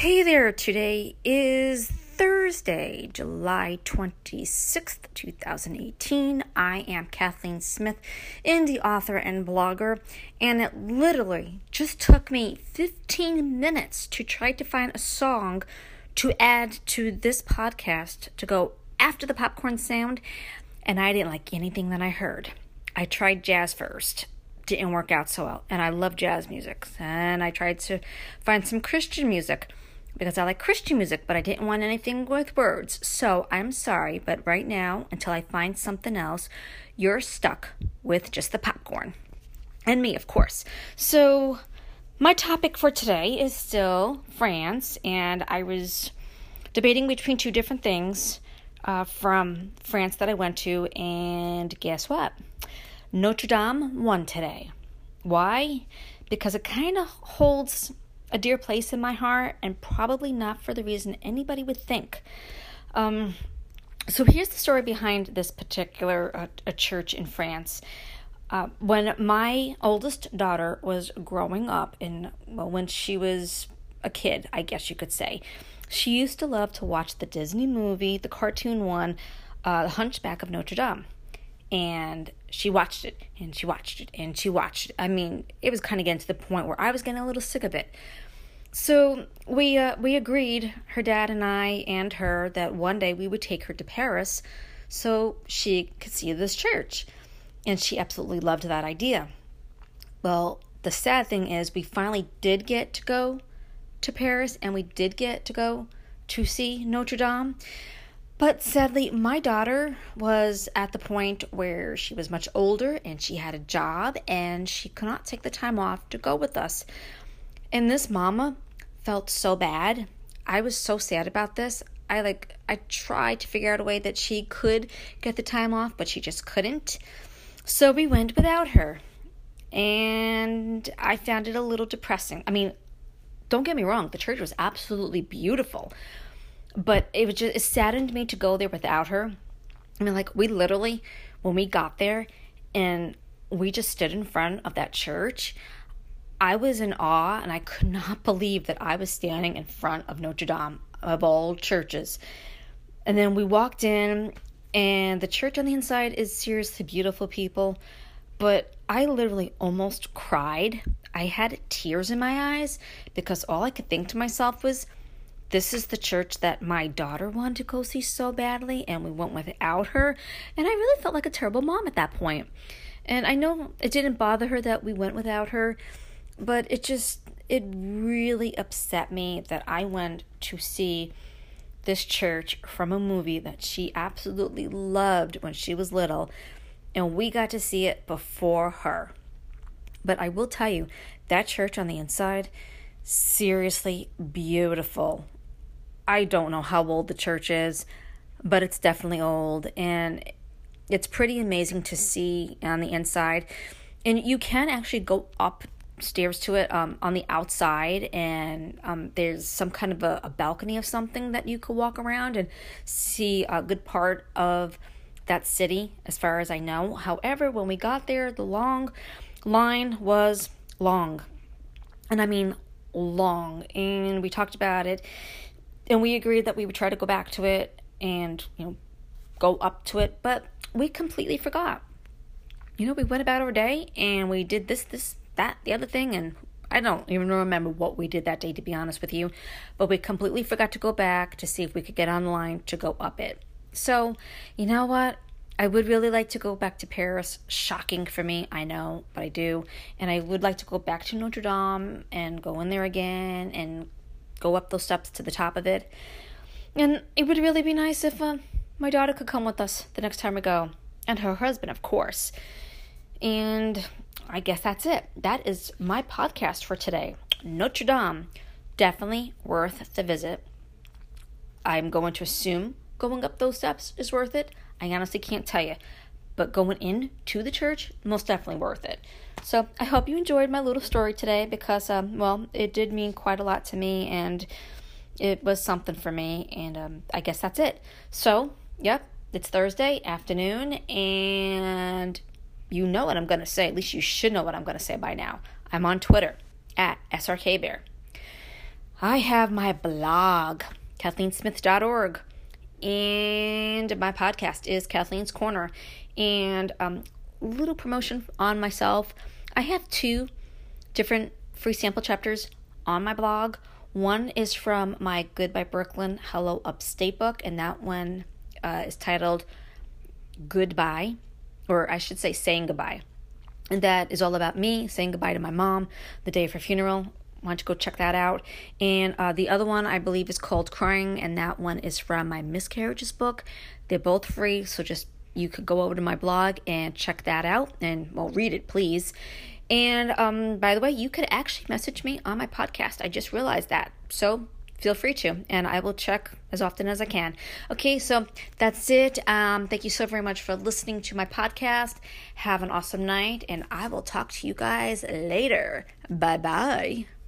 Hey there, today is Thursday, July 26th, 2018. I am Kathleen Smith, indie author and blogger, and it literally just took me 15 minutes to try to find a song to add to this podcast to go after the popcorn sound, and I didn't like anything that I heard. I tried jazz first didn't work out so well. And I love jazz music. And I tried to find some Christian music because I like Christian music, but I didn't want anything with words. So I'm sorry, but right now, until I find something else, you're stuck with just the popcorn. And me, of course. So my topic for today is still France, and I was debating between two different things uh, from France that I went to, and guess what? Notre Dame won today. Why? Because it kind of holds a dear place in my heart, and probably not for the reason anybody would think. Um, so here's the story behind this particular uh, a church in France. Uh, when my oldest daughter was growing up, in well, when she was a kid, I guess you could say, she used to love to watch the Disney movie, the cartoon one, uh, The Hunchback of Notre Dame and she watched it and she watched it and she watched it. I mean, it was kind of getting to the point where I was getting a little sick of it. So we uh, we agreed, her dad and I and her, that one day we would take her to Paris so she could see this church. And she absolutely loved that idea. Well, the sad thing is we finally did get to go to Paris and we did get to go to see Notre Dame. But sadly, my daughter was at the point where she was much older and she had a job and she could not take the time off to go with us. And this mama felt so bad. I was so sad about this. I like I tried to figure out a way that she could get the time off, but she just couldn't. So we went without her. And I found it a little depressing. I mean, don't get me wrong, the church was absolutely beautiful but it was just it saddened me to go there without her. I mean, like we literally when we got there and we just stood in front of that church. I was in awe and I could not believe that I was standing in front of Notre Dame of all churches. And then we walked in and the church on the inside is seriously beautiful people, but I literally almost cried. I had tears in my eyes because all I could think to myself was this is the church that my daughter wanted to go see so badly, and we went without her. And I really felt like a terrible mom at that point. And I know it didn't bother her that we went without her, but it just, it really upset me that I went to see this church from a movie that she absolutely loved when she was little, and we got to see it before her. But I will tell you, that church on the inside, seriously beautiful. I don't know how old the church is, but it's definitely old and it's pretty amazing to see on the inside. And you can actually go upstairs to it um, on the outside, and um, there's some kind of a, a balcony of something that you could walk around and see a good part of that city, as far as I know. However, when we got there, the long line was long. And I mean long. And we talked about it and we agreed that we would try to go back to it and you know go up to it but we completely forgot you know we went about our day and we did this this that the other thing and i don't even remember what we did that day to be honest with you but we completely forgot to go back to see if we could get online to go up it so you know what I would really like to go back to Paris. Shocking for me, I know, but I do. And I would like to go back to Notre Dame and go in there again and go up those steps to the top of it. And it would really be nice if uh, my daughter could come with us the next time we go, and her husband, of course. And I guess that's it. That is my podcast for today. Notre Dame, definitely worth the visit. I'm going to assume going up those steps is worth it. I honestly can't tell you. But going in to the church, most definitely worth it. So I hope you enjoyed my little story today because, um, well, it did mean quite a lot to me and it was something for me. And um, I guess that's it. So, yep, it's Thursday afternoon and you know what I'm going to say. At least you should know what I'm going to say by now. I'm on Twitter at SRKBear. I have my blog, KathleenSmith.org, and my podcast is Kathleen's Corner. And um, little promotion on myself. I have two different free sample chapters on my blog. One is from my Goodbye Brooklyn Hello Upstate book, and that one uh, is titled Goodbye, or I should say Saying Goodbye. And that is all about me saying goodbye to my mom the day of her funeral. Why don't you go check that out? And uh, the other one I believe is called Crying, and that one is from my miscarriages book. They're both free, so just you could go over to my blog and check that out and well read it please. And um, by the way you could actually message me on my podcast. I just realized that. So feel free to and i will check as often as i can. Okay so that's it. Um, thank you so very much for listening to my podcast. Have an awesome night and i will talk to you guys later. Bye bye